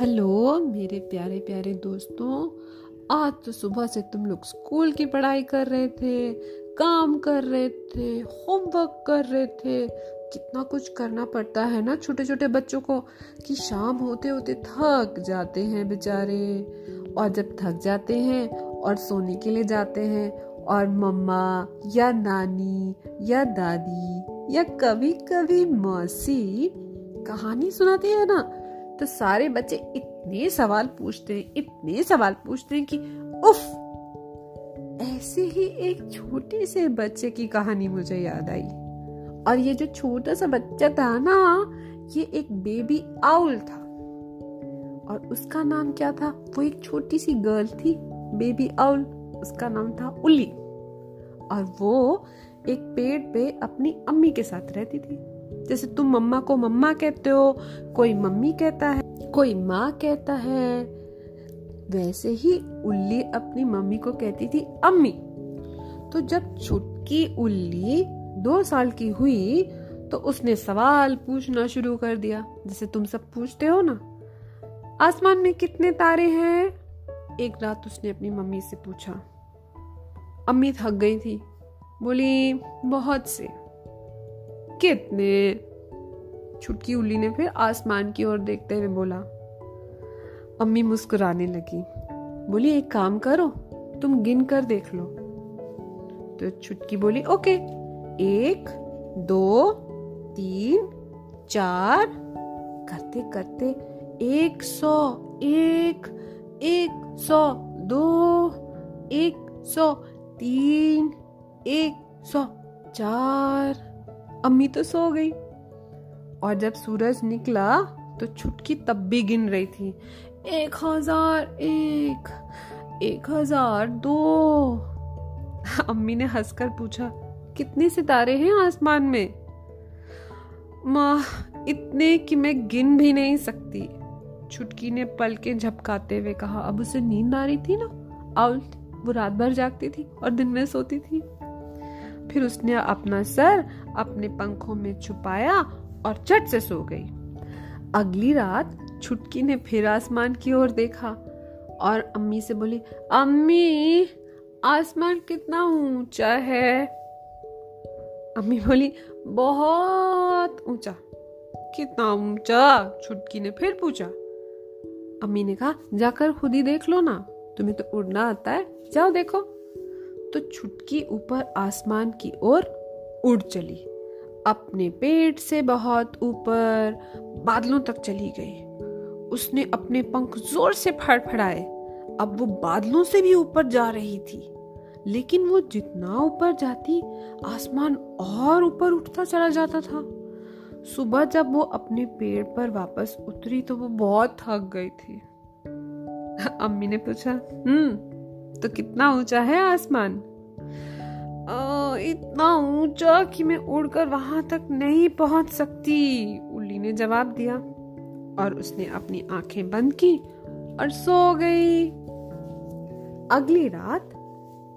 Hello, मेरे प्यारे प्यारे दोस्तों, आज तो सुबह से तुम लोग स्कूल की पढ़ाई कर रहे थे, काम कर रहे थे, होमवर्क कर रहे थे। कितना कुछ करना पड़ता है ना छोटे छोटे बच्चों को कि शाम होते होते थक जाते हैं बेचारे। और जब थक जाते हैं और सोने के लिए जाते हैं और मम्मा या नानी या दादी या कभी कभी मौसी कहानी सुनाती है ना तो सारे बच्चे इतने सवाल पूछते हैं, इतने सवाल पूछते हैं कि उफ! ऐसे ही एक छोटे से बच्चे की कहानी मुझे याद आई। और ये जो छोटा सा बच्चा था ना, ये एक बेबी आउल था। और उसका नाम क्या था? वो एक छोटी सी गर्ल थी बेबी आउल उसका नाम था उली और वो एक पेड़ पे अपनी अम्मी के साथ रहती थी। जैसे तुम मम्मा को मम्मा कहते हो, कोई मम्मी कहता है, कोई माँ कहता है। वैसे ही उल्ली अपनी मम्मी को कहती थी, अम्मी। तो जब छुटकी उल्ली दो साल की हुई तो उसने सवाल पूछना शुरू कर दिया। जैसे तुम सब पूछते हो ना, आसमान में कितने तारे हैं? एक रात उसने अपनी मम्मी से पूछा। अम्मी थक गई थी। बोली, बहुत से। कितने छुटकी उल्ली ने फिर आसमान की ओर देखते हुए बोला, अम्मी मुस्कुराने लगी। बोली, एक काम करो, तुम गिन कर देख लो। तो छुटकी बोली, ओके, एक, दो, तीन, चार, करते करते, एक सौ, एक एक सौ, दो, एक सौ, तीन, एक सौ, चार अम्मी तो सो गई। और जब सूरज निकला तो छुटकी तब भी गिन रही थी। एक हज़ार एक एक हज़ार दो। अम्मी ने हंसकर पूछा, कितने सितारे हैं आसमान में? माँ, इतने कि मैं गिन भी नहीं सकती। छुटकी ने पल के झपकाते हुए कहा, अब उसे नींद आ रही थी ना? आउल, वो रात भर जागती थी और दिन में सोती थी। फिर उसने अपना सर अपने पंखों में छुपाया और चट से सो गई। अगली रात छुटकी ने फिर आसमान की ओर देखा और अम्मी से बोली, अम्मी, आसमान कितना ऊँचा है? अम्मी बोली, बहुत ऊँचा। कितना ऊँचा? छुटकी ने फिर पूछा। अम्मी ने कहा, जाकर खुद ही देख लो ना, तुम्हें तो उड़ना आता है। जाओ देखो। तो छुटकी ऊपर आसमान की ओर उड़ चली। अपने पेट से बहुत ऊपर बादलों तक चली गई। उसने अपने पंख ज़ोर से फड़फड़ाए। अब वो बादलों से भी ऊपर जा रही थी। लेकिन वो जितना ऊपर जाती, आसमान और ऊपर उठता चला जाता था। सुबह जब वो अपने पेड़ पर वापस उतरी तो वो बहुत थक गई थी। अम्मी ने पूछा हम्म तो कितना ऊँचा है आसमान? इतना ऊँचा कि मैं उड़कर वहाँ तक नहीं पहुँच सकती, उल्ली ने जवाब दिया। और उसने अपनी आँखें बंद की और सो गई। अगली रात,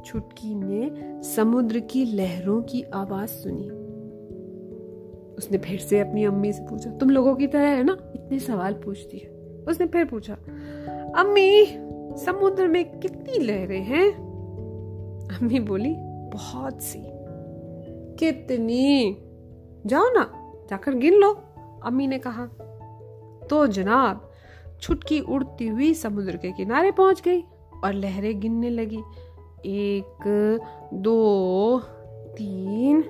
छुटकी ने समुद्र की लहरों की आवाज़ सुनी। उसने फिर से अपनी अम्मी से पूछा, तुम लोगों की तरह है ना? इतने सवाल पूछती है। उसने फिर पूछा, अम्मी समुद्र में कितनी लहरें हैं? अम्मी बोली, बहुत सी। कितनी? जाओ ना, जाकर गिन लो, अम्मी ने कहा। तो जनाब, छुटकी उड़ती हुई समुद्र के किनारे पहुँच गई और लहरें गिनने लगी। एक, दो, तीन,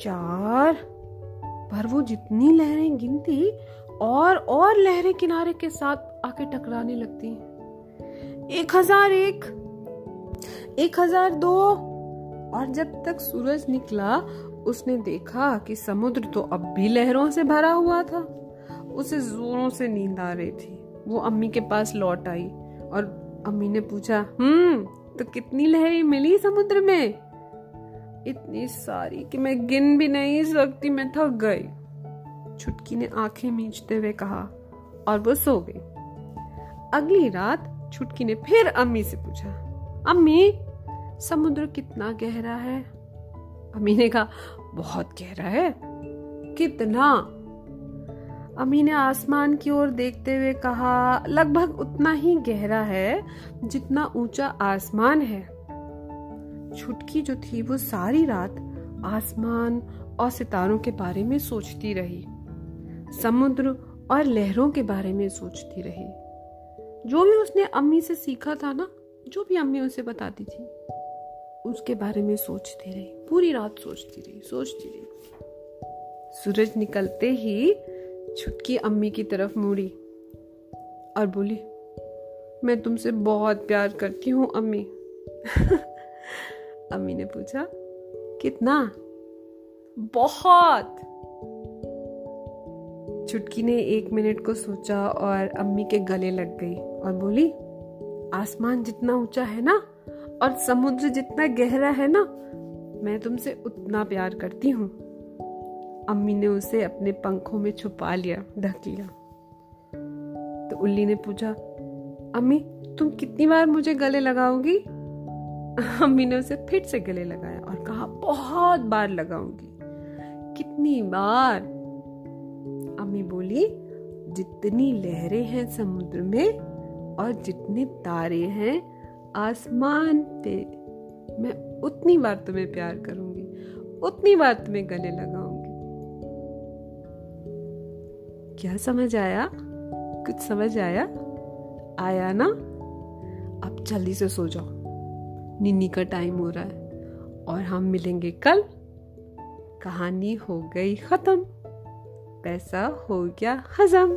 चार। पर वो जितनी लहरें गिनती और और लहरें किनारे के साथ आके टकराने लगती। एक हज़ार एक। एक हज़ार दो। और जब तक सूरज निकला, उसने देखा कि समुद्र तो अब भी लहरों से भरा हुआ था। उसे जोरों से नींद आ रही थी। वो अम्मी के पास लौट आई और अम्मी ने पूछा हम्म तो कितनी लहरें मिली समुद्र में? इतनी सारी कि मैं गिन भी नहीं सकती, मैं थक गई। छुटकी ने आँखें मींचते हुए कहा और वो सो गई। अगली रात छुटकी ने फिर अम्मी से पूछा, अम्मी, समुद्र कितना गहरा है? अम्मी ने कहा, बहुत गहरा है। कितना? अम्मी ने आसमान की ओर देखते हुए कहा, लगभग उतना ही गहरा है जितना ऊँचा आसमान है। छुटकी जो थी वो सारी रात आसमान और सितारों के बारे में सोचती रही, समुद्र और लहरों के बारे में सोचती रही। जो भी उसने अम्मी से सीखा था ना, जो भी अम्मी उसे बताती थी, उसके बारे में सोचती रही, पूरी रात सोचती रही सोचती रही। सूरज निकलते ही छुटकी अम्मी की तरफ़ मुड़ी और बोली, मैं तुमसे बहुत प्यार करती हूँ, अम्मी। अम्मी ने पूछा, कितना? बहुत। चुटकी ने एक मिनट को सोचा और अम्मी के गले लग गई और बोली, आसमान जितना ऊँचा है ना और समुद्र जितना गहरा है ना, मैं तुमसे उतना प्यार करती हूँ। अम्मी ने उसे अपने पंखों में छुपा लिया, ढक लिया। तो उल्ली ने पूछा, अम्मी, तुम कितनी बार मुझे गले लगाओगी? अम्मी ने उसे फिर से गले लगाया और कहा, बहुत बार लगाऊँगी। कितनी बार? अम्मी बोली, जितनी लहरें हैं समुद्र में और जितने तारे हैं आसमान पे, मैं उतनी बार तुम्हें प्यार करूँगी, उतनी बार तुम्हें गले लगाऊँगी। क्या समझ आया? कुछ समझ आया? आया ना? अब जल्दी से सो जाओ। निन्नी का टाइम हो रहा है और हम मिलेंगे कल। कहानी हो गई खत्म। पैसा हो गया हजम।